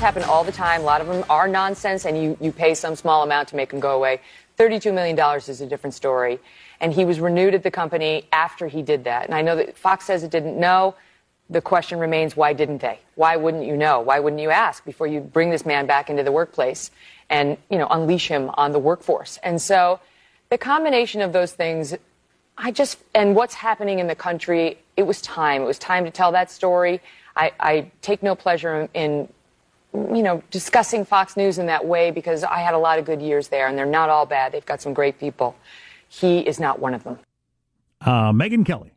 happen all the time. A lot of them are nonsense, and you, you pay some small amount to make them go away. $32 million is a different story. And he was renewed at the company after he did that. And I know that Fox says it didn't know. The question remains why didn't they? Why wouldn't you know? Why wouldn't you ask before you bring this man back into the workplace and, you know, unleash him on the workforce? And so the combination of those things, I just, and what's happening in the country, it was time. It was time to tell that story. I, I take no pleasure in, you know, discussing Fox News in that way because I had a lot of good years there, and they're not all bad. They've got some great people. He is not one of them. Uh, Megyn Kelly.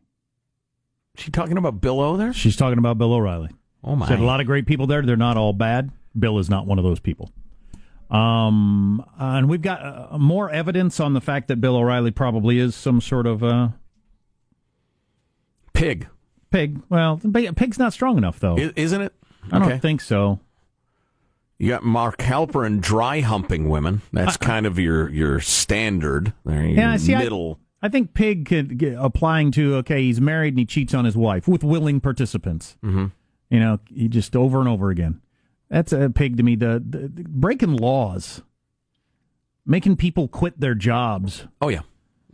She talking about Bill O there? She's talking about Bill O'Reilly. Oh my! Said a lot of great people there. They're not all bad. Bill is not one of those people. Um, and we've got uh, more evidence on the fact that Bill O'Reilly probably is some sort of uh, pig. Pig. Well, pig's not strong enough though, I- isn't it? I don't think so. You got Mark Halperin and dry humping women. That's kind of your your standard. There, your Yeah, see, I- middle. I think Pig could get, applying to okay, he's married and he cheats on his wife with willing participants. Mm-hmm. You know, he just over and over again. That's a pig to me. The, the, the breaking laws, making people quit their jobs. Oh yeah,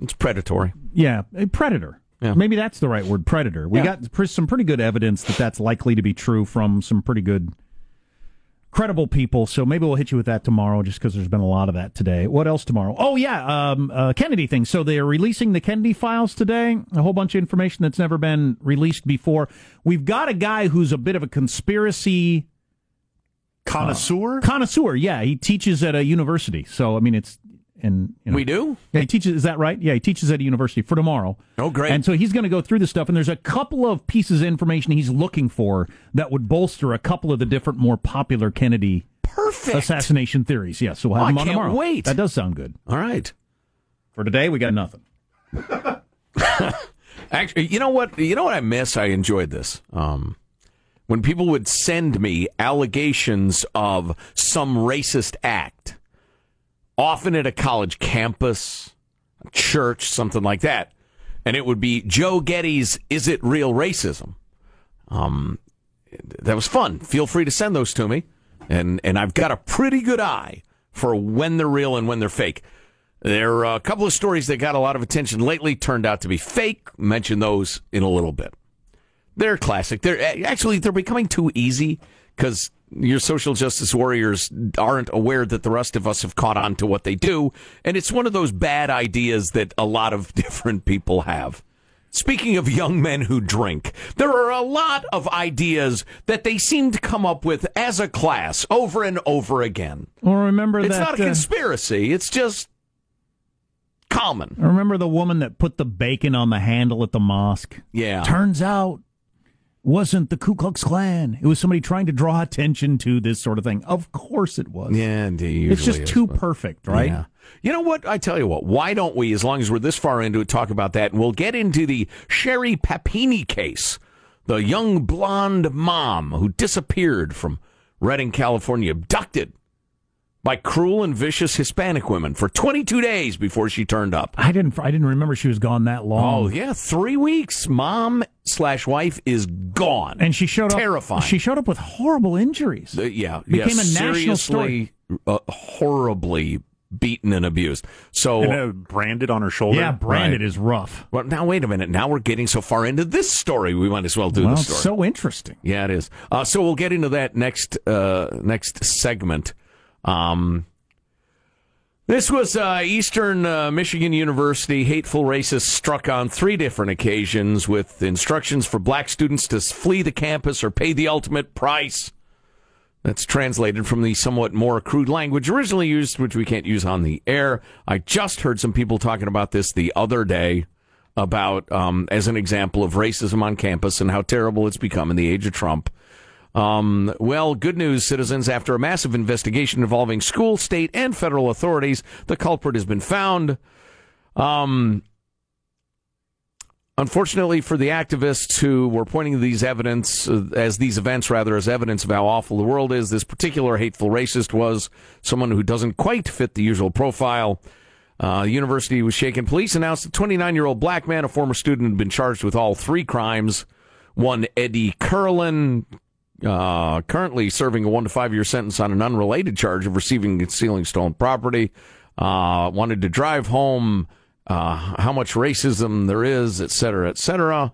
it's predatory. Yeah, a predator. Yeah. Maybe that's the right word, predator. We Yeah. got some pretty good evidence that that's likely to be true from some pretty good, credible people. So maybe we'll hit you with that tomorrow, just because there's been a lot of that today. What else tomorrow? Oh yeah, um, uh, Kennedy thing. So they are releasing the Kennedy files today. A whole bunch of information that's never been released before. We've got a guy who's a bit of a conspiracy Connoisseur? connoisseur. Yeah, he teaches at a university. So I mean, it's and you know, We do. yeah, he teaches. Is that right? Yeah, he teaches at a university for tomorrow. Oh, great. And so he's going to go through this stuff, and there's a couple of pieces of information he's looking for that would bolster a couple of the different, more popular Kennedy Perfect. assassination theories. Yeah, so we'll have Oh, I him on can't tomorrow. wait. That does sound good. All right. For today, we got nothing. Actually, you know what? You know what I miss? I enjoyed this. Um, when people would send me allegations of some racist act, often at a college campus, church, something like that, and it would be Joe Getty's "Is it real racism?" Um, that was fun. Feel free to send those to me, and and I've got a pretty good eye for when they're real and when they're fake. There are a couple of stories that got a lot of attention lately, turned out to be fake. Mention those in a little bit. They're classic. They're actually they're becoming too easy because your social justice warriors aren't aware that the rest of us have caught on to what they do, and it's one of those bad ideas that a lot of different people have. Speaking of young men who drink, there are a lot of ideas that they seem to come up with as a class over and over again. Well, remember It's that. It's not a uh, conspiracy. It's just common. remember the woman that put the bacon on the handle at the mosque? Yeah. Turns out wasn't the Ku Klux Klan. It was somebody trying to draw attention to this sort of thing. Of course it was. Yeah, indeed. It's just too perfect, right? Yeah. You know what? I tell you what. Why don't we, as long as we're this far into it, talk about that? And we'll get into the Sherri Papini case, the young blonde mom who disappeared from Redding, California, abducted by cruel and vicious Hispanic women for 22 days before she turned up. I didn't. I didn't remember she was gone that long. Oh yeah, three weeks. Mom slash wife is gone, and she showed up terrifying. She showed up with horrible injuries. Uh, yeah, Became yeah, a national story. uh, horribly beaten and abused. So And, uh, branded on her shoulder. Yeah, branded Right. is rough. Well, now wait a minute. Now we're getting so far into this story, we might as well do well, the it's story. so interesting. yeah, it is. Uh, so we'll get into that next uh, next segment. Um, this was uh, Eastern uh, Michigan University. Hateful racists struck on three different occasions with instructions for black students to flee the campus or pay the ultimate price. That's translated from the somewhat more crude language originally used, which we can't use on the air. I just heard some people talking about this the other day about, um, as an example of racism on campus and how terrible it's become in the age of Trump. Um, well, good news, citizens. After a massive investigation involving school, state, and federal authorities, the culprit has been found. Um, unfortunately for the activists who were pointing to these evidence uh, as these events rather as evidence of how awful the world is, this particular hateful racist was someone who doesn't quite fit the usual profile. Uh, the university was shaken. Police announced a 29 year old black man, a former student, had been charged with all three crimes. One Eddie Curlin uh, currently serving a one to five year sentence on an unrelated charge of receiving and concealing stolen property. Uh, wanted to drive home uh, how much racism there is, et cetera, et cetera.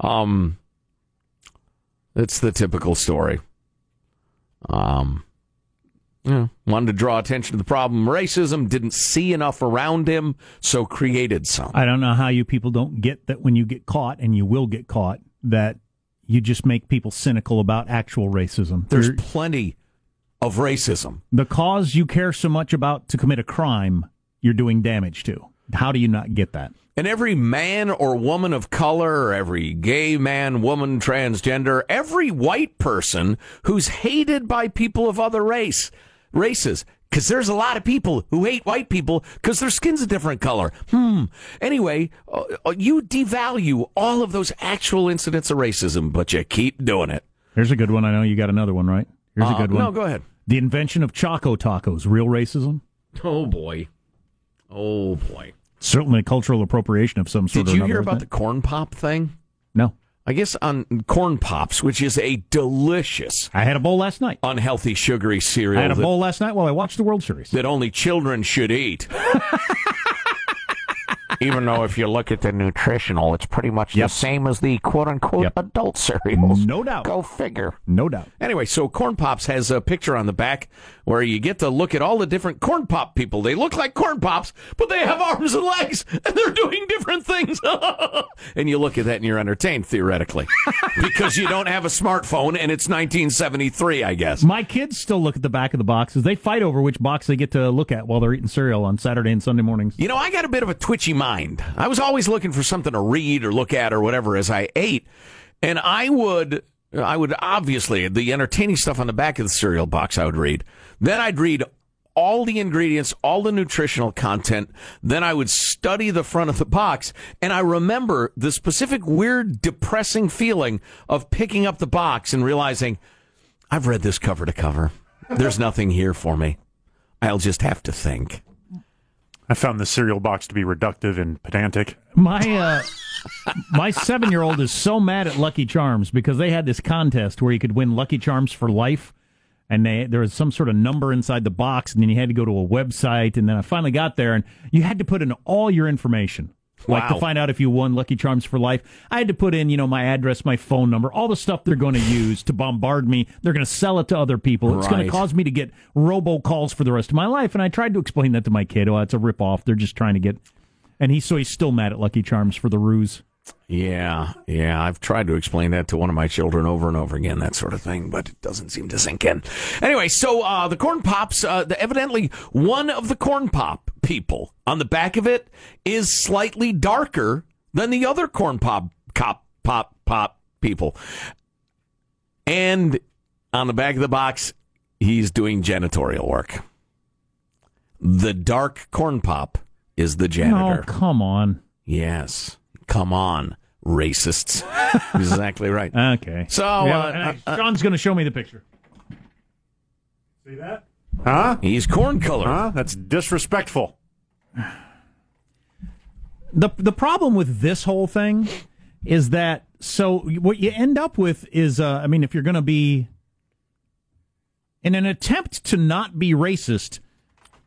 Um, it's the typical story. Um, wanted to draw attention to the problem racism, didn't see enough around him, so created some. I don't know how you people don't get that when you get caught, and you will get caught, that you just make people cynical about actual racism. There's You're- plenty of racism. the cause you care so much about to commit a crime, you're doing damage to. How do you not get that? And every man or woman of color, every gay man, woman, transgender, every white person who's hated by people of other race, races, because there's a lot of people who hate white people because their skin's a different color. Hmm. Anyway, uh, uh, you devalue all of those actual incidents of racism, but you keep doing it. Here's a good one. I know you got another one, right? Here's a Uh, good one. No, go ahead. The invention of Choco Tacos, real racism? Oh boy. Oh boy. Certainly cultural appropriation of some sort Did you hear about the corn pop thing? No. I guess on corn pops, which is a delicious, I had a bowl last night. unhealthy, sugary cereal I had a that, bowl last night while I watched the World Series. that only children should eat. Even though if you look at the nutritional, it's pretty much Yep. the same as the quote unquote Yep. adult cereals. No doubt. Go figure. No doubt. Anyway, so Corn Pops has a picture on the back where you get to look at all the different Corn Pop people. They look like Corn Pops, but they have arms and legs, and they're doing different things. and you look at that and you're entertained, theoretically, because you don't have a smartphone and it's 1973, I guess. My kids still look at the back of the boxes. They fight over which box they get to look at while they're eating cereal on Saturday and Sunday mornings. You know, I got a bit of a twitchy mind. I was always looking for something to read or look at or whatever as I ate. And I would, I would obviously, the entertaining stuff on the back of the cereal box I would read. Then I'd read all the ingredients, all the nutritional content. Then I would study the front of the box. And I remember the specific weird, depressing feeling of picking up the box and realizing I've read this cover to cover. There's nothing here for me. I'll just have to think. I found the cereal box to be reductive and pedantic. My uh, my seven year old is so mad at Lucky Charms because they had this contest where you could win Lucky Charms for life, and they, there was some sort of number inside the box, and then you had to go to a website, and then I finally got there, and you had to put in all your information. Like to find out if you won Lucky Charms for life, I had to put in, you know, my address, my phone number, all the stuff they're going to use to bombard me. They're going to sell it to other people. It's going to cause me to get robocalls for the rest of my life. And I tried to explain that to my kid. Oh, it's a ripoff. They're just trying to get and he's so he's still mad at Lucky Charms for the ruse. Yeah, yeah. I've tried to explain that to one of my children over and over again, that sort of thing, but it doesn't seem to sink in. Anyway, so uh, the corn pops, uh, the, evidently one of the corn pop people on the back of it is slightly darker than the other corn pop cop pop pop people, and on the back of the box, he's doing janitorial work. The dark corn pop is the Oh, janitor. come on. Yes. Come on, racists. exactly right. Okay. So, Yeah, uh, and I- John's going to show me the picture. See that? Huh? He's corn color. Huh? That's disrespectful. the the problem with this whole thing is that so what you end up with is uh, I mean if you're going to be in an attempt to not be racist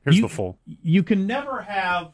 Here's You- the full. you can never have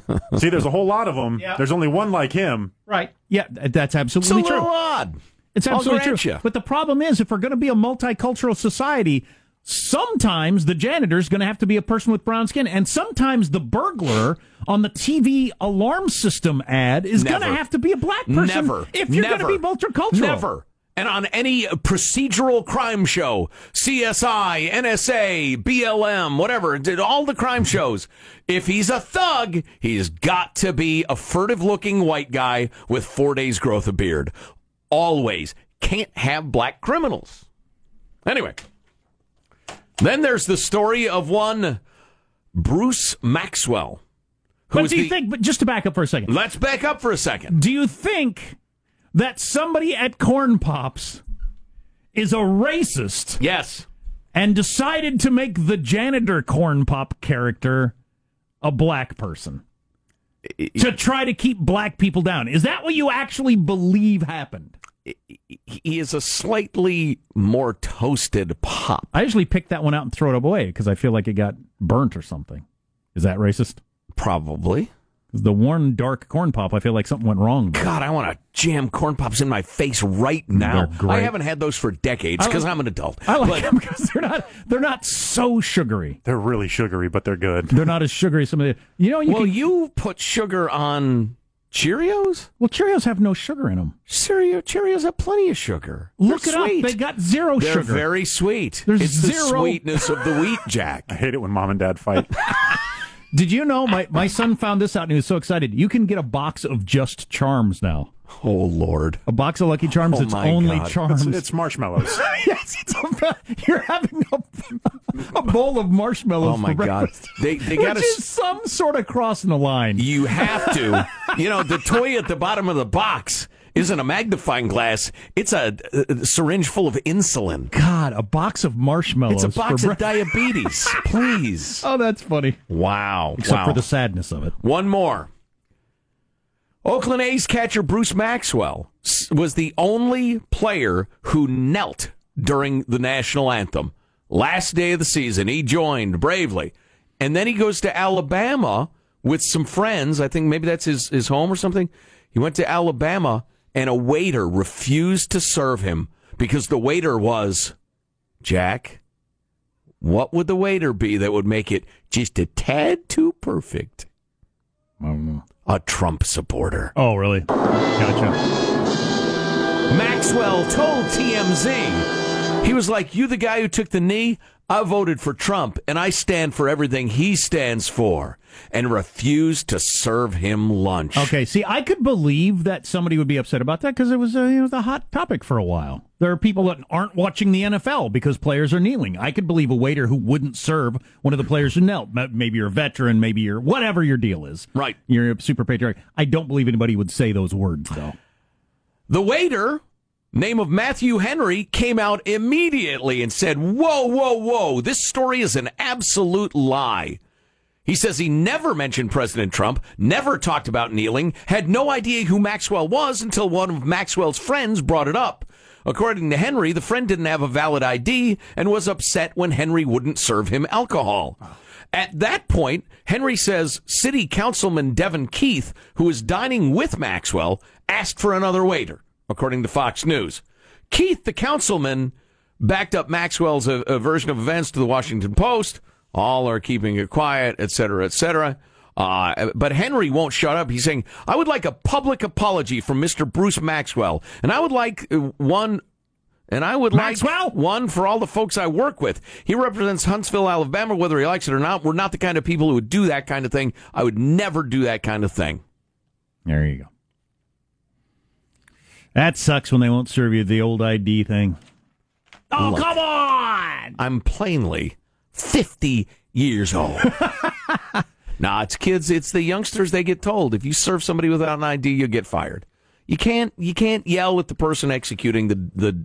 See, there's a whole lot of them. Yeah. There's only one like him. right yeah th- that's It's a absolutely little true odd. it's absolutely true ya. but the problem is if we're going to be a multicultural society sometimes the janitor's going to have to be a person with brown skin and sometimes the burglar on the TV alarm system ad is going to have to be a black person Never. if you're going to be multicultural Never. And on any procedural crime show, CSI, NSA, BLM, whatever, did all the crime shows, if he's a thug, he's got to be a furtive looking white guy with four days growth of beard. Always. Can't have black criminals. Anyway. Then there's the story of one Bruce Maxwell. But do you the- think? But just to back up for a second, Let's back up for a second. do you think that somebody at Corn Pops is a racist Yes. and decided to make the janitor Corn Pop character a black person to try to keep black people down? Is that what you actually believe happened? he is a slightly more toasted pop. I usually pick that one out and throw it away because I feel like it got burnt or something. Is that racist? Probably. 'Cause The worn dark corn pop, I feel like something went wrong. with. God, I want to jam corn pops in my face right now. I haven't had those for decades because like- I'm an adult. I like But them because they're not they're not so sugary. They're really sugary, but they're good. They're not as sugary as some of the you know you well, can you put sugar on Cheerios? well Cheerios have no sugar in them. Cereal Cheerios have plenty of sugar. Look They're it sweet. up. They got zero They're sugar. very sweet. There's it's the sweetness of the wheat, Jack. I hate it when mom and dad fight. Did you know my, my son found this out and he was so excited. You can get a box of just charms now. Oh Lord. A box of Lucky Charms. Oh, it's only God. charms. It's, it's marshmallows. yes, it's a, you're having a, a bowl of marshmallows Oh my for God. They they got which is some sort of crossing the line. You have to. you know, the toy at the bottom of the box isn't a magnifying glass. It's a, a syringe full of insulin. God, a box of marshmallows. It's a box of diabetes. Please. Oh, that's funny. Wow. Except wow. for the sadness of it. One more. Oakland A's catcher Bruce Maxwell was the only player who knelt during the national anthem. Last day of the season, he joined bravely. And then he goes to Alabama with some friends. I think maybe that's his, his home or something. He went to Alabama, and a waiter refused to serve him because the waiter was Jack. What would the waiter be that would make it just a tad too perfect? A Trump supporter. Oh, really? Gotcha. Maxwell told TMZ, he was like, You the guy who took the knee? I voted for Trump, and I stand for everything he stands for, and refuse to serve him lunch. Okay, see, I could believe that somebody would be upset about that because it was a, it was a hot topic for a while. There are people that aren't watching the NFL because players are kneeling. I could believe a waiter who wouldn't serve one of the players who knelt. Maybe you're a veteran, maybe you're whatever your deal is. Right. You're a super patriotic. I don't believe anybody would say those words, though. The waiter, name of Matthew Henry, came out immediately and said, Whoa, whoa, whoa, this story is an absolute lie. He says he never mentioned President Trump, never talked about kneeling, had no idea who Maxwell was until one of Maxwell's friends brought it up. According to Henry, the friend didn't have a valid ID and was upset when Henry wouldn't serve him alcohol. At that point, Henry says City Councilman Devyn Keith, who was dining with Maxwell, asked for another waiter, according to Fox News. Keith, the councilman, backed up Maxwell's uh, uh, version of events to the Washington Post. All are keeping it quiet, et cetera, et cetera. Uh, but Henry won't shut up. He's saying, I would like a public apology from Mr. Bruce Maxwell. And I would like uh, one and I would Maxwell? like one for all the folks I work with. He represents Huntsville, Alabama, whether he likes it or not. We're not the kind of people who would do that kind of thing. I would never do that kind of thing. There you go. That sucks when they won't serve you the old ID thing. Oh, Look. come on! I'm plainly 50 years old. nah, it's kids, it's the youngsters they get told if you serve somebody without an ID, you'll get fired. You can't you can't yell at the person executing the the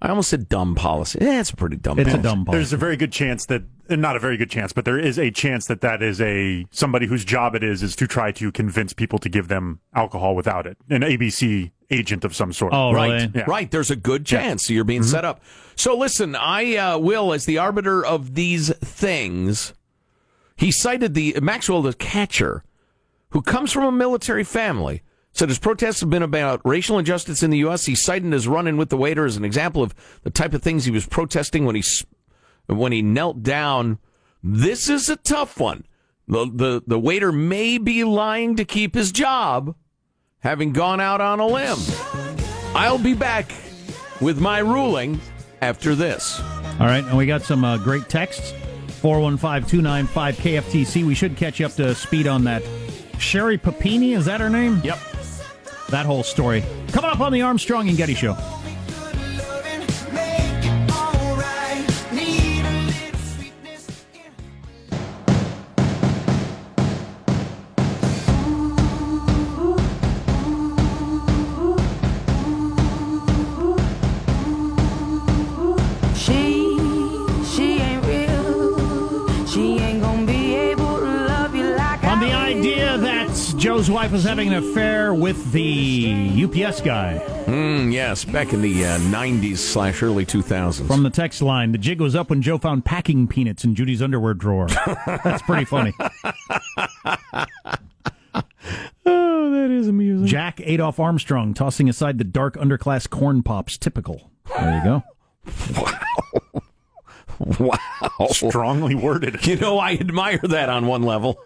I almost said dumb policy. Yeah, it's a pretty dumb It's a policy. dumb policy. There's a very good chance that, not a very good chance, but there is a chance that that is a somebody whose job it is is to try to convince people to give them alcohol without it. An ABC agent of some sort. Oh, Right, really? Yeah. right. There's a good chance you're being set up. So listen, I uh, will, as the arbiter of these things, he cited the Maxwell, the catcher, who comes from a military family. Said his protests have been about racial injustice in the U.S. He cited his run-in with the waiter as an example of the type of things he was protesting when he when he knelt down. This is a tough one. The the the waiter may be lying to keep his job, having gone out on a limb. I'll be back with my ruling after this. All right, and we got some uh, great texts. 415 295 KFTC. We should catch you up to speed on that. Sherri Papini, is that her name? Yep. That whole story. Coming up on the Armstrong and Getty Show. Wife was having an affair with the UPS guy. Mm, yes, back in the uh, 90s slash early 2000s. From the text line, the jig was up when Joe found packing peanuts in Judy's underwear drawer. That's pretty funny. oh, that is amusing. Jack Adolf Armstrong tossing aside the dark underclass corn pops. Typical. There you go. Wow. Wow. Strongly worded. You know, I admire that on one level.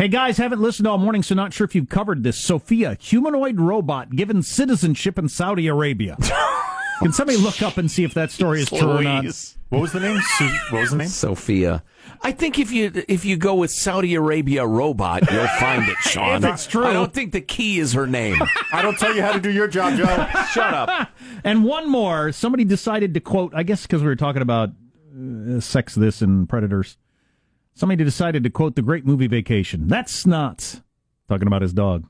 Hey guys, haven't listened all morning, so not sure if you've covered this. Sophia, humanoid robot given citizenship in Saudi Arabia. Can somebody look up and see if that story is true or not? What was the name? Su- what was the name? Sophia. I think if you if you go with Saudi Arabia robot, you'll find it, Sean. If it's true. I don't think the key is her name. I don't tell you how to do your job, Joe. Shut up. And one more. Somebody decided to quote, I guess because we were talking about uh, sex, this, and predators. Somebody decided to quote the great movie Vacation. That's not talking about his dog.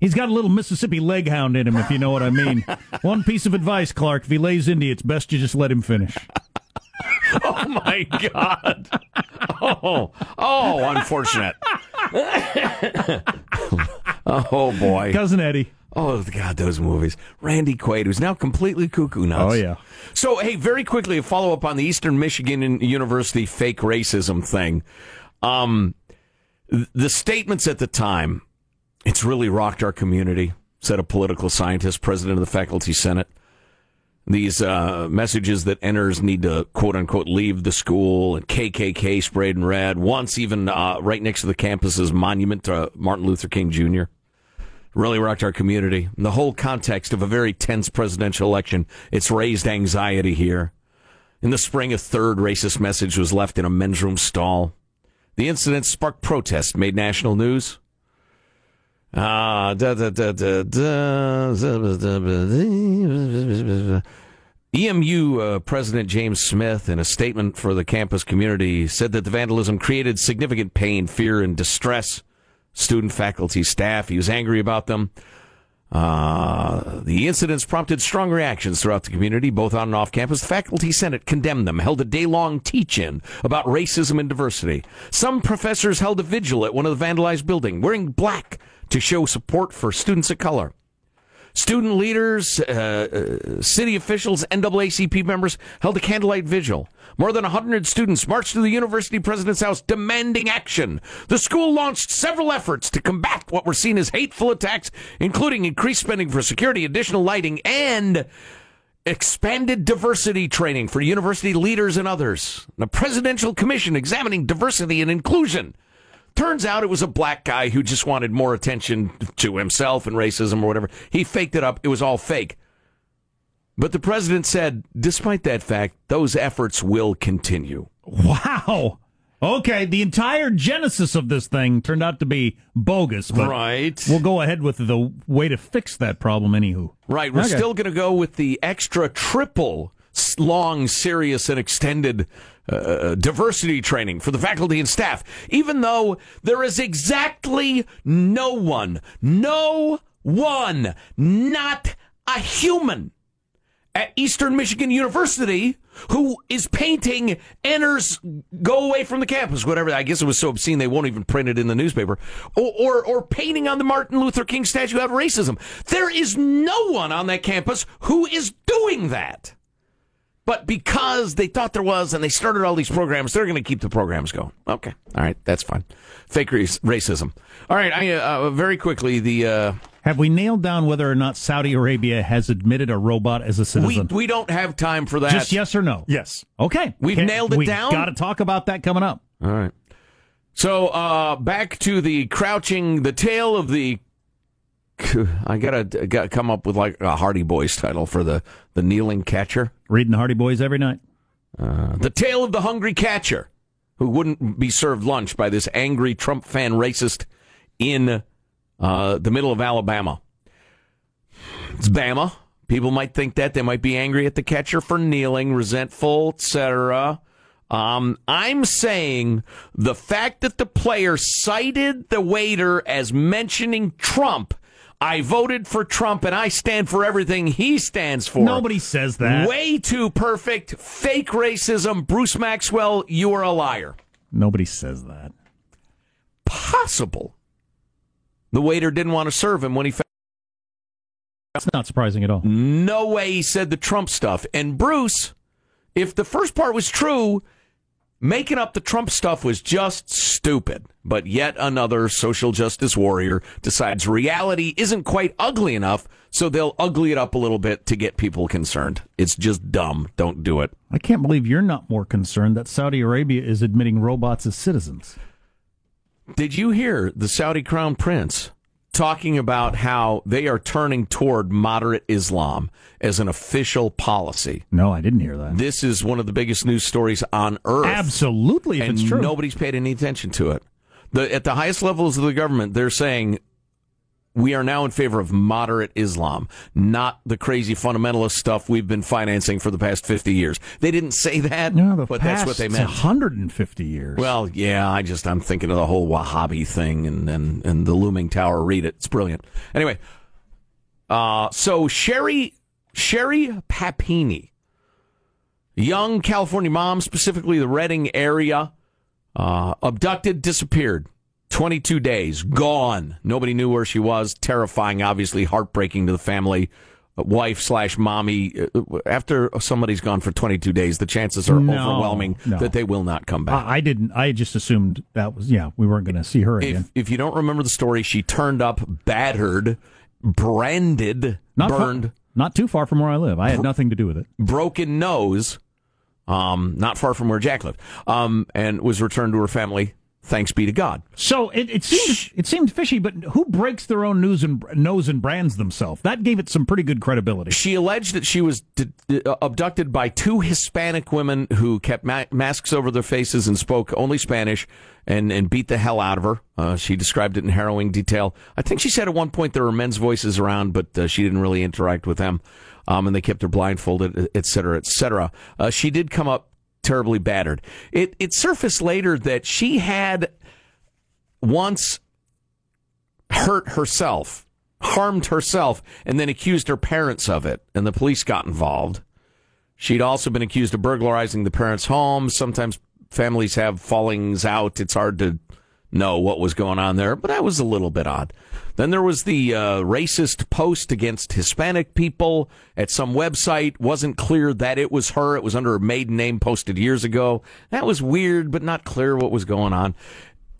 He's got a little Mississippi leg hound in him, if you know what I mean. One piece of advice, Clark. If he lays into you, it's best you just let him finish. Oh my God. Oh, oh, unfortunate. oh boy. Cousin Eddie. Oh God, those movies. Randy Quaid, who's now completely cuckoo nuts. Oh, yeah. So hey, very quickly, a follow up on the Eastern Michigan University fake racism thing. Um, the statements at the time, it's really rocked our community. Said a political scientist, president of the faculty senate. These uh, messages that enters need to quote unquote leave the school and KKK sprayed in red. Once even uh, right next to the campus's monument to Martin Luther King Jr really rocked our community. In the whole context of a very tense presidential election, it's raised anxiety here. In the spring, a third racist message was left in a men's room stall. The incident sparked protests, made national news. Ah, da, da, da, da, da, EMU uh, President James Smith, in a statement for the campus community, said that the vandalism created significant pain, fear, and distress student, faculty, staff. He was angry about them. Uh, the incidents prompted strong reactions throughout the community, both on and off campus. The faculty senate condemned them, held a day-long teach-in about racism and diversity. Some professors held a vigil at one of the vandalized buildings, wearing black to show support for students of color. Student leaders, uh, uh, city officials, NAACP members held a candlelight vigil. More than 100 students marched to the university president's house demanding action. The school launched several efforts to combat what were seen as hateful attacks, including increased spending for security, additional lighting, and expanded diversity training for university leaders and others. The presidential commission examining diversity and inclusion. Turns out it was a black guy who just wanted more attention to himself and racism or whatever. He faked it up. It was all fake. But the president said, despite that fact, those efforts will continue. Wow. Okay, the entire genesis of this thing turned out to be bogus, but Right. we'll go ahead with the way to fix that problem, anywho. Right. We're Okay. still going to go with the extra triple long, serious, and extended uh, diversity training for the faculty and staff, even though there is exactly no one, no one, not a human at Eastern Michigan University who is painting enters go away from the campus whatever. I guess it was so obscene they won't even print it in the newspaper. Or, or or painting on the martin luther king statue out racism. There is no one on that campus who is doing that but because they thought there was and they started all these programs they're going to keep the programs going okay all right that's fine fake race, racism all right i uh, very quickly the uh, Have we nailed down whether or not Saudi Arabia has admitted a robot as a citizen? we don't have time for that Just yes or no? Yes. Okay. We've nailed it we down? got to talk about that coming up. All right. So uh, back to the crouching, the tale of the. I gotta, gotta come up with like a Hardy Boys title for the the kneeling catcher. Reading the Hardy Boys every night. Uh, the tale of the hungry catcher, who wouldn't be served lunch by this angry Trump fan racist in uh, the middle of Alabama. It's Bama. People might think that they might be angry at the catcher for kneeling, resentful, etc. Um, I'm saying the fact that the player cited the waiter as mentioning Trump. I voted for Trump and I stand for everything he stands for. Nobody says that. Way too perfect. Fake racism. Bruce Maxwell, you are a liar. Nobody says that. Possible. The waiter didn't want to serve him when he found. That's not surprising at all. No way he said the Trump stuff. And Bruce, if the first part was true, making up the Trump stuff was just stupid. But yet another social justice warrior decides reality isn't quite ugly enough, so they'll ugly it up a little bit to get people concerned. It's just dumb. Don't do it. I can't believe you're not more concerned that Saudi Arabia is admitting robots as citizens. Did you hear the Saudi crown prince talking about how they are turning toward moderate Islam as an official policy? No, I didn't hear that. This is one of the biggest news stories on earth. Absolutely, if and it's true. nobody's paid any attention to it. The, at the highest levels of the government, they're saying we are now in favor of moderate Islam, not the crazy fundamentalist stuff we've been financing for the past 50 years. They didn't say that, no, but that's what they meant. 150 years. Well, yeah, I just I'm thinking of the whole Wahhabi thing and and, and the looming tower. Read it; it's brilliant. Anyway, uh, so Sherri Sherri Papini, young California mom, specifically the Redding area, uh, abducted, disappeared. 22 days, gone. Nobody knew where she was. Terrifying, obviously heartbreaking to the family. Uh, Wife slash mommy. Uh, After somebody's gone for 22 days, the chances are No, overwhelming no. that they will not come back. I, I didn't. I just assumed that was yeah. We weren't going to see her again. if, if you don't remember the story, she turned up battered, branded, Not burned, Far, not too far from where I live. I had nothing to do with it. broken nose, um, not far from where Jack lived, um, and was returned to her family. Thanks be to God. So it, it seemed it seemed fishy, but who breaks their own news and nose and brands themselves? That gave it some pretty good credibility. She alleged that she was d- d- abducted by two Hispanic women who kept ma- masks over their faces and spoke only Spanish and, and beat the hell out of her. Uh, she described it in harrowing detail. I think she said at one point there were men's voices around, but uh, she didn't really interact with them. Um, and they kept her blindfolded, et cetera, et cetera. Uh, she did come up terribly battered. It, it surfaced later that she had once hurt herself, harmed herself, and then accused her parents of it, and the police got involved. She'd also been accused of burglarizing the parents' home. Sometimes families have fallings out. It's hard to know what was going on there, but that was a little bit odd. Then there was the uh, racist post against Hispanic people at some website. Wasn't clear that it was her. It was under her maiden name posted years ago. That was weird, but not clear what was going on.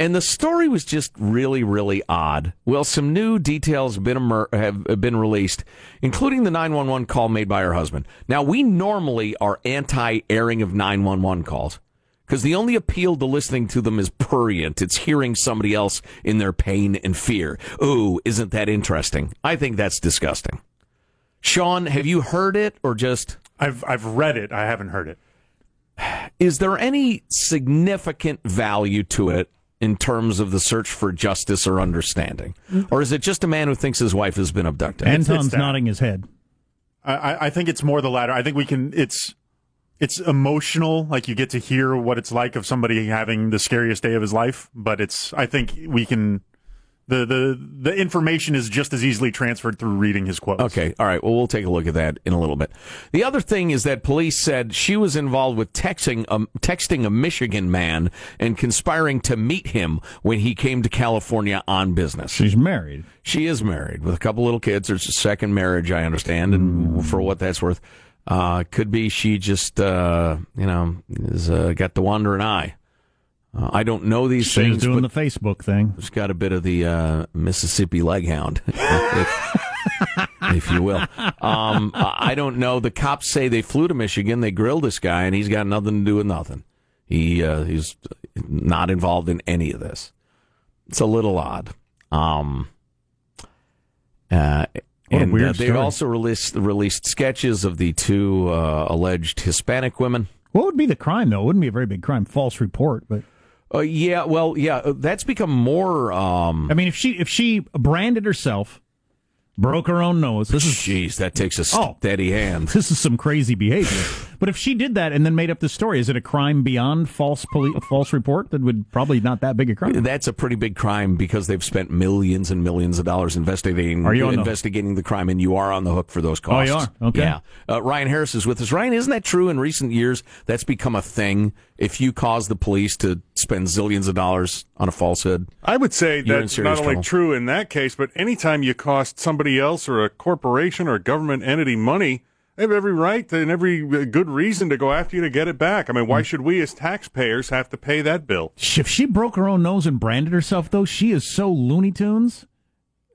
And the story was just really, really odd. Well, some new details have been, emer- have been released, including the 911 call made by her husband. Now, we normally are anti airing of 911 calls because the only appeal to listening to them is prurient. It's hearing somebody else in their pain and fear. Ooh, isn't that interesting? I think that's disgusting. Sean, have you heard it or just. I've I've read it. I haven't heard it. Is there any significant value to it in terms of the search for justice or understanding? Or is it just a man who thinks his wife has been abducted? Anton's nodding his head. I, I I think it's more the latter. I think we can. It's it's emotional. Like you get to hear what it's like of somebody having the scariest day of his life. But it's. I think we can. The the the information is just as easily transferred through reading his quotes. Okay, all right. Well, we'll take a look at that in a little bit. The other thing is that police said she was involved with texting a, texting a Michigan man and conspiring to meet him when he came to California on business. She's married. She is married with a couple little kids. There's a second marriage, I understand, and hmm. for what that's worth, uh, could be she just, uh, you know, has uh, got the wandering eye. Uh, I don't know these She's things, doing the Facebook thing. She's got a bit of the uh, Mississippi leghound, if, if you will. Um, I don't know. The cops say they flew to Michigan, they grilled this guy, and he's got nothing to do with nothing. He uh, he's not involved in any of this. It's a little odd. Um, uh, and uh, they've story. also released released sketches of the two uh, alleged Hispanic women. What would be the crime though? It wouldn't be a very big crime. False report, but Uh, yeah, well, yeah, uh, that's become more. Um, I mean, if she if she branded herself, broke her own nose, this is Jeez, that takes a Oh. steady hand. this is some crazy behavior. But if she did that and then made up the story, is it a crime beyond false poli- false report? That would probably not that big a crime. That's a pretty big crime because they've spent millions and millions of dollars investigating Are you on the- investigating the crime, and you are on the hook for those costs. Oh, you are? Okay. Yeah. Uh, Ryan Harris is with us. Ryan, isn't that true? In recent years, that's become a thing. If you cause the police to spend zillions of dollars on a falsehood, I would say You're that's serious not only trouble. true in that case, but anytime you cost somebody else or a corporation or a government entity money, they have every right and every uh, good reason to go after you to get it back. I mean, why should we as taxpayers have to pay that bill? If she broke her own nose and branded herself, though, she is so Looney Tunes.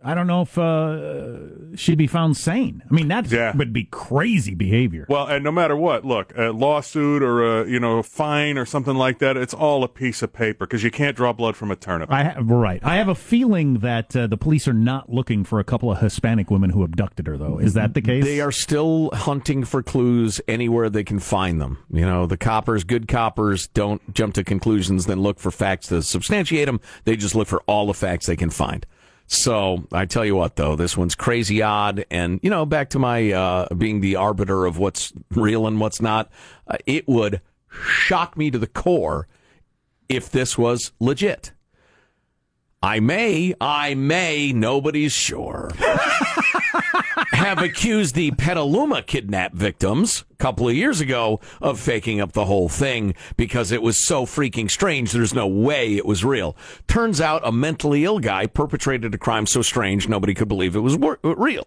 I don't know if uh, she'd be found sane. I mean, that Yeah. would be crazy behavior. Well, and no matter what, look, a lawsuit or a you know a fine or something like that, it's all a piece of paper because you can't draw blood from a turnip. I ha- right. I have a feeling that uh, the police are not looking for a couple of Hispanic women who abducted her, though. Is that the case? they are still hunting for clues anywhere they can find them. You know, the coppers, good coppers, don't jump to conclusions, then look for facts to substantiate them. They just look for all the facts they can find. So I tell you what, though, this one's crazy odd, and you know, back to my uh, being the arbiter of what's real and what's not. Uh, it would shock me to the core if this was legit. I may, I may, nobody's sure have accused the Petaluma kidnap victims a couple of years ago of faking up the whole thing because it was so freaking strange. There's no way it was real. Turns out a mentally ill guy perpetrated a crime so strange nobody could believe it was wor- real.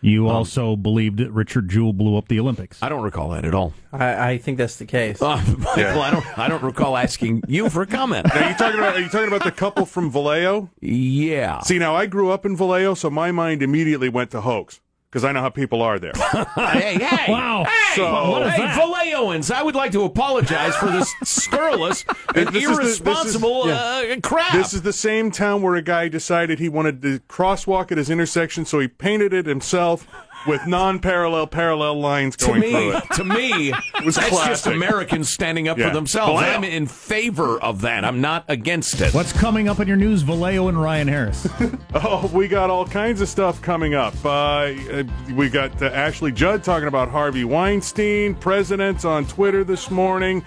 You also believed that Richard Jewell blew up the Olympics. I don't recall that at all. I, I think that's the case. Uh, Michael, I don't. I don't recall asking you for a comment. Are you talking about? Are you talking about the couple from Vallejo? Yeah. See, now I grew up in Vallejo, so my mind immediately went to hoax because I know how people are there. hey, hey, Wow. hey, So- hey, that? Vallejoans! I would like to apologize for this scurrilous and This is the- this is- irresponsible uh, crap. This is the same town where a guy decided he wanted to crosswalk at his intersection, so he painted it himself with non-parallel parallel lines to going me, through it. to me, it was that's just. Americans standing up Yeah. for themselves. Vallejo. I'm in favor of that. I'm not against it. What's coming up in your news, Vallejo and Ryan Harris? Oh, we got all kinds of stuff coming up. Uh, uh, we got uh, Ashley Judd talking about Harvey Weinstein, presidents on Twitter this morning,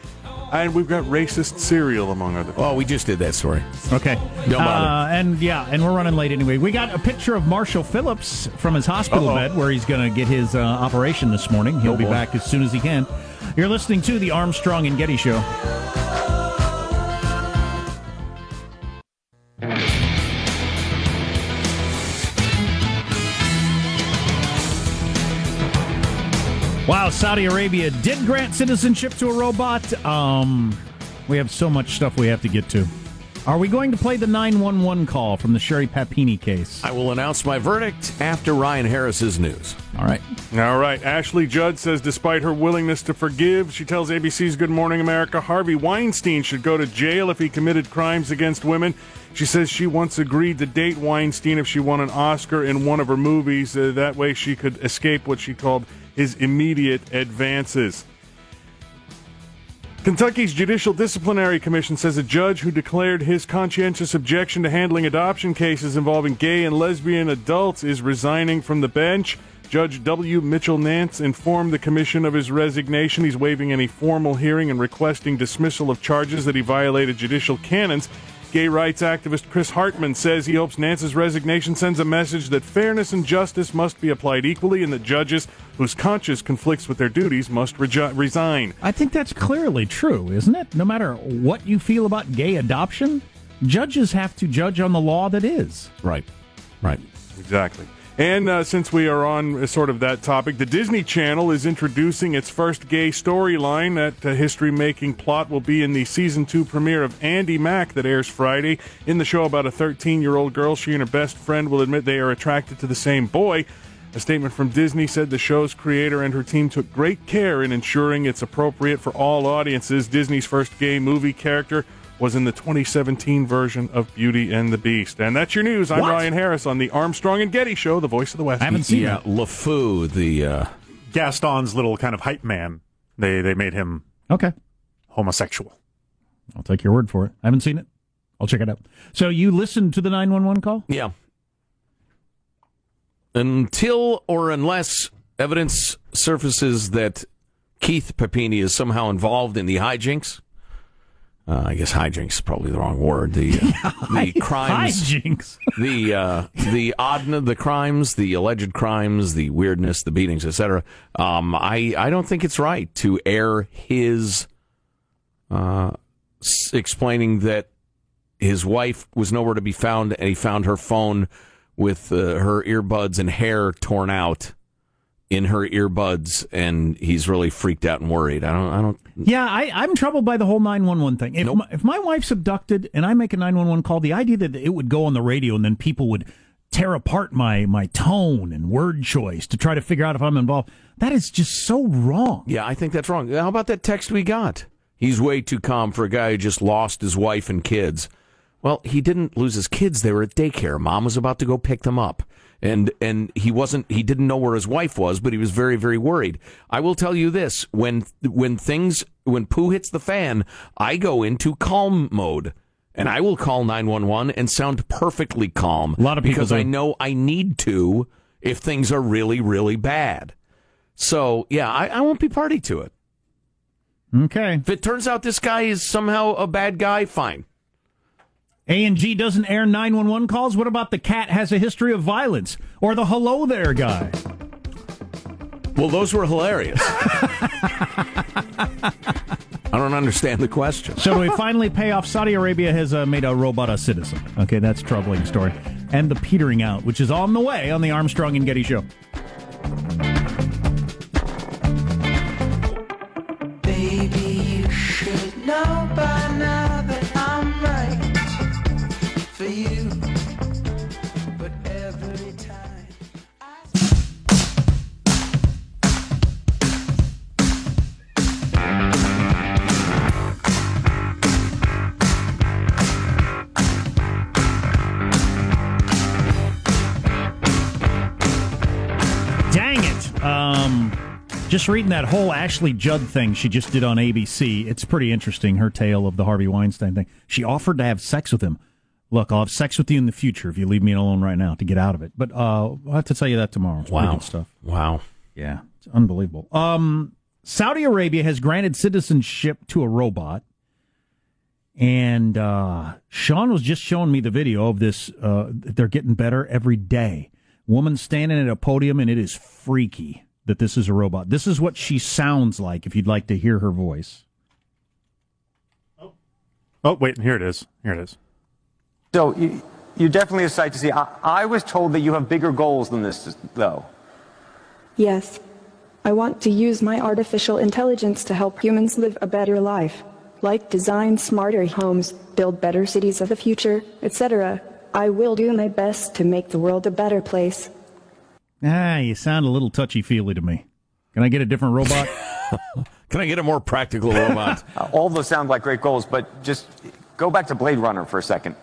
and we've got racist cereal among other. Things. Oh, we just did that story. Okay. Don't bother. Uh, and yeah, and we're running late anyway. We got a picture of Marshall Phillips from his hospital Uh-oh. bed where he's going to get his uh, operation this morning. He'll Oh, be boy. back as soon as he can. You're listening to the Armstrong and Getty Show. Wow, Saudi Arabia did grant citizenship to a robot. Um, we have so much stuff we have to get to. Are we going to play the 911 call from the Sherri Papini case? I will announce my verdict after Ryan Harris's news. All right. All right. Ashley Judd says despite her willingness to forgive, she tells ABC's Good Morning America Harvey Weinstein should go to jail if he committed crimes against women. She says she once agreed to date Weinstein if she won an Oscar in one of her movies. Uh, that way she could escape what she called his immediate advances. Kentucky's Judicial Disciplinary Commission says a judge who declared his conscientious objection to handling adoption cases involving gay and lesbian adults is resigning from the bench. Judge W. Mitchell Nance informed the commission of his resignation. He's waiving any formal hearing and requesting dismissal of charges that he violated judicial canons. Gay rights activist Chris Hartman says he hopes Nance's resignation sends a message that fairness and justice must be applied equally and that judges whose conscience conflicts with their duties must reji- resign. I think that's clearly true, isn't it? No matter what you feel about gay adoption, judges have to judge on the law that is. Right. Right. Exactly. And uh, since we are on uh, sort of that topic, the Disney Channel is introducing its first gay storyline. That uh, history making plot will be in the season two premiere of Andi Mack that airs Friday. In the show about a 13 year old girl, she and her best friend will admit they are attracted to the same boy. A statement from Disney said the show's creator and her team took great care in ensuring it's appropriate for all audiences. Disney's first gay movie character was in the 2017 version of Beauty and the Beast. And that's your news. I'm What? Ryan Harris on the Armstrong and Getty Show, the voice of the West. I haven't seen Yeah, that. LeFou, the uh, Gaston's little kind of hype man. They they made him Okay. homosexual. I'll take your word for it. I haven't seen it. I'll check it out. So you listened to the 911 call? Yeah. Until or unless evidence surfaces that Keith Papini is somehow involved in the hijinks. Uh, I guess hijinks is probably the wrong word. The uh, the crimes, Hijinks. the uh, the odd the crimes, the alleged crimes, the weirdness, the beatings, etc. Um, I I don't think it's right to air his uh, s- explaining that his wife was nowhere to be found, and he found her phone with uh, her earbuds and hair torn out in her earbuds, and he's really freaked out and worried. I don't I don't Yeah, I, I'm troubled by the whole 911 thing. If, Nope. my, if my wife's abducted and I make a 911 call, the idea that it would go on the radio and then people would tear apart my, my tone and word choice to try to figure out if I'm involved, that is just so wrong. Yeah, I think that's wrong. How about that text we got? He's way too calm for a guy who just lost his wife and kids. Well, he didn't lose his kids. They were at daycare. Mom was about to go pick them up. And and he wasn't he didn't know where his wife was, but he was very very worried. I will tell you this, when when things when poo hits the fan, I go into calm mode. And I will call 911 and sound perfectly calm. A lot of people because do. I know I need to if things are really really bad. So, yeah, I, I won't be party to it. Okay. If it turns out this guy is somehow a bad guy, fine. A&G doesn't air 911 calls. What about the cat has a history of violence or the hello there guy? Well, those were hilarious. I don't understand the question. So do we finally pay off? Saudi Arabia has uh, made a robot a citizen. Okay, that's a troubling story. And the petering out, which is on the way on the Armstrong and Getty show. Just reading that whole Ashley Judd thing she just did on ABC. It's pretty interesting, her tale of the Harvey Weinstein thing. She offered to have sex with him. Look, I'll have sex with you in the future if you leave me alone right now to get out of it. But uh, I'll have to tell you that tomorrow. It's Wow. stuff. Wow. Yeah, it's unbelievable. Um, Saudi Arabia has granted citizenship to a robot. And uh, Sean was just showing me the video of this. Uh, they're getting better every day. Woman standing at a podium, and it is freaky that this is a robot. This is what she sounds like if you'd like to hear her voice. Oh, oh wait, here it is. Here it is. So you, you're definitely a sight to see. I, I was told that you have bigger goals than this, though. Yes. I want to use my artificial intelligence to help humans live a better life, like design smarter homes, build better cities of the future, etc. I will do my best to make the world a better place. Ah, you sound a little touchy feely to me. Can I get a different robot? Can I get a more practical robot? Uh, all those sound like great goals, but just go back to Blade Runner for a second.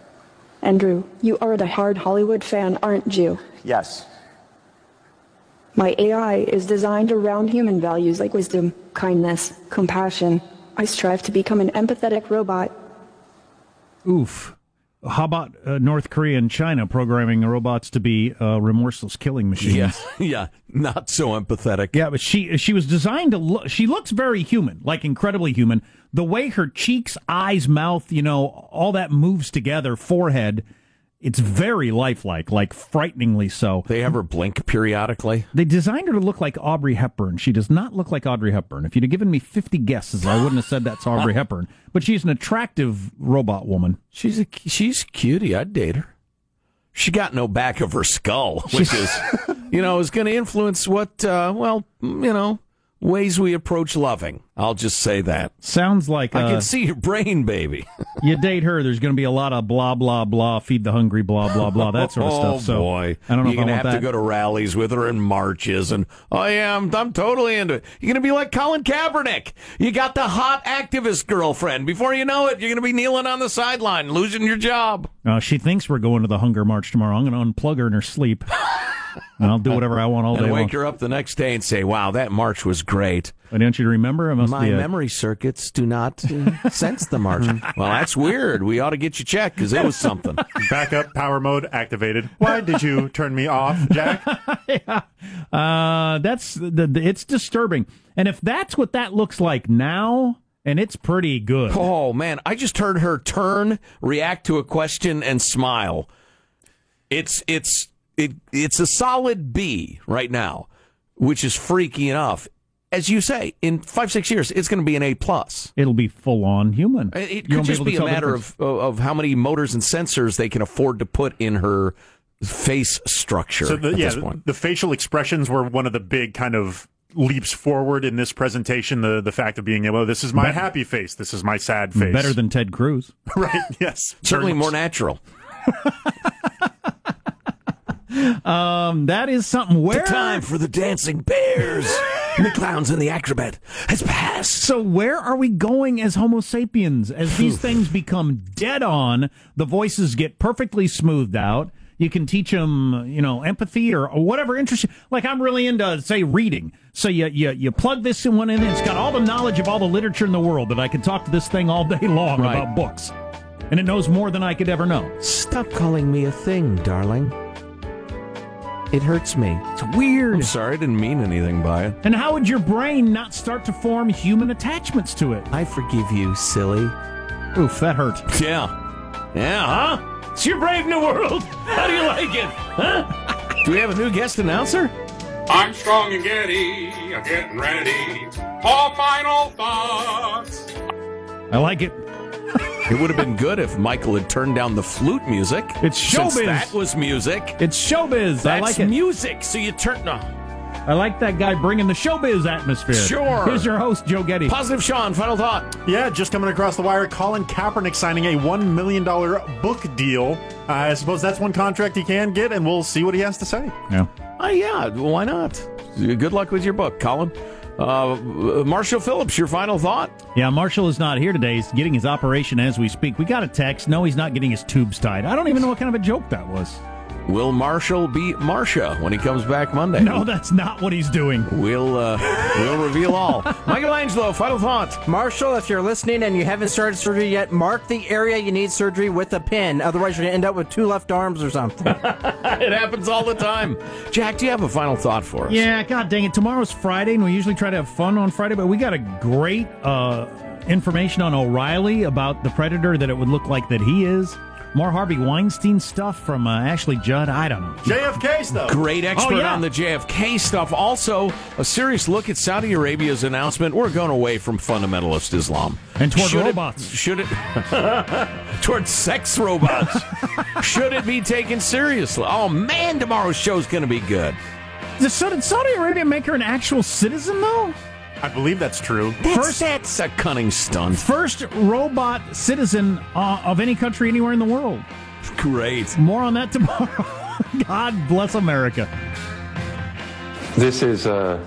Andrew, you are the hard Hollywood fan, aren't you? Yes. My AI is designed around human values like wisdom, kindness, compassion. I strive to become an empathetic robot. Oof. How about uh, North Korea and China programming robots to be uh, remorseless killing machines? yeah, yeah, not so empathetic. Yeah, but she she was designed to look. She looks very human, like incredibly human. The way her cheeks, eyes, mouth, you know, all that moves together, forehead, it's very lifelike, like frighteningly so. They have her blink periodically. They designed her to look like Audrey Hepburn. She does not look like Audrey Hepburn. If you'd have given me 50 guesses, I wouldn't have said that's Audrey Hepburn. But she's an attractive robot woman. She's a she's cutie. I'd date her. She got no back of her skull, which is, you know, is going to influence what, uh, well, you know, ways we approach loving. I'll just say that. Sounds like I uh, can see your brain, baby. you date her. There's going to be a lot of blah blah blah, feed the hungry, blah blah blah, that sort of oh stuff. So boy, I don't know You're gonna have that. to go to rallies with her and marches, and oh yeah, I'm I'm totally into it. You're gonna be like Colin Kaepernick. You got the hot activist girlfriend. Before you know it, you're gonna be kneeling on the sideline, losing your job. Uh, she thinks we're going to the hunger march tomorrow. I'm going to unplug her in her sleep, and I'll do whatever I want all day And long. wake her up the next day and say, "Wow, that march was great." Why don't you remember? It must My be a, memory circuits do not sense the Martian. well, that's weird. We ought to get you checked because it was something. Backup power mode activated. Why did you turn me off, Jack? Uh, that's the, the, it's disturbing. And if that's what that looks like now, and it's pretty good. Oh man, I just heard her turn, react to a question, and smile. It's it's it it's a solid B right now, which is freaky enough. As you say, in five six years, it's going to be an A plus. It'll be full on human. It You could just able to be a matter of of how many motors and sensors they can afford to put in her face structure So the, at yeah, this point. the facial expressions were one of the big kind of leaps forward in this presentation. The the fact of being able, this is my Bet- happy face, this is my sad face. better than Ted Cruz. right? Yes, Certainly more natural. Um, that is something. Where The time for the dancing bears, the clowns, and the acrobat has passed. So where are we going as Homo sapiens? As these things become dead on, the voices get perfectly smoothed out. You can teach them, you know, empathy or, or whatever interests you. Like I'm really into, say, reading. So you, you you plug this in one in, and it's got all the knowledge of all the literature in the world that I can talk to this thing all day long Right. about books, and it knows more than I could ever know. Stop calling me a thing, darling. It hurts me. It's weird. I'm sorry, I didn't mean anything by it. And how would your brain not start to form human attachments to it? I forgive you, silly. Oof, that hurt. Yeah. Yeah, huh? It's your brave new world. How do you like it? Huh? Do we have a new guest announcer? Armstrong and Getty are getting ready for final thoughts. I like it. It would have been good if Michael had turned down the flute music. It's Since showbiz. that was music. It's showbiz. That's I like it. music. So you turn. No. I like that guy bringing the showbiz atmosphere. Sure. Here's your host, Joe Getty. Positive Sean, final thought. Yeah, just coming across the wire, Colin Kaepernick signing a one million dollar book deal. Uh, I suppose that's one contract he can get, and we'll see what he has to say. Yeah. Oh, yeah. Why not? Good luck with your book, Colin. Uh, Marshall Phillips, your final thought? Yeah, Marshall is not here today. He's getting his operation as we speak. We got a text. No, he's not getting his tubes tied. I don't even know what kind of a joke that was. Will Marshall beat Marsha when he comes back Monday? No, that's not what he's doing. We'll uh, we'll reveal all. Michelangelo, final thought. Marshall, if you're listening and you haven't started surgery yet, mark the area you need surgery with a pin. Otherwise, you're going to end up with two left arms or something. it happens all the time. Jack, do you have a final thought for us? Yeah, god dang it. Tomorrow's Friday, and we usually try to have fun on Friday, but we got a great uh, information on O'Reilly about the predator that it would look like that he is. More Harvey Weinstein stuff from uh, Ashley Judd. I don't know. JFK stuff. Great expert Oh, yeah. on the JFK stuff. Also, a serious look at Saudi Arabia's announcement. We're going away from fundamentalist Islam And toward Should it- robots. should it towards sex robots? should it be taken seriously? Oh man, tomorrow's show's going to be good. Did Saudi did Saudi Arabia make her an actual citizen, though? I believe that's true. First, that's a cunning stunt. First robot citizen uh, of any country anywhere in the world. Great. More on that tomorrow. God bless America. This is a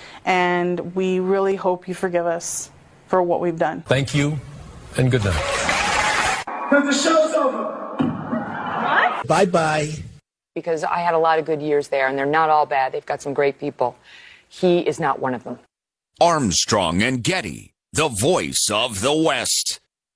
and we really hope you forgive us for what we've done. Thank you, and good night. Because the show's over. What? Bye bye. because I had a lot of good years there, and they're not all bad. They've got some great people. He is not one of them. Armstrong and Getty, the voice of the West.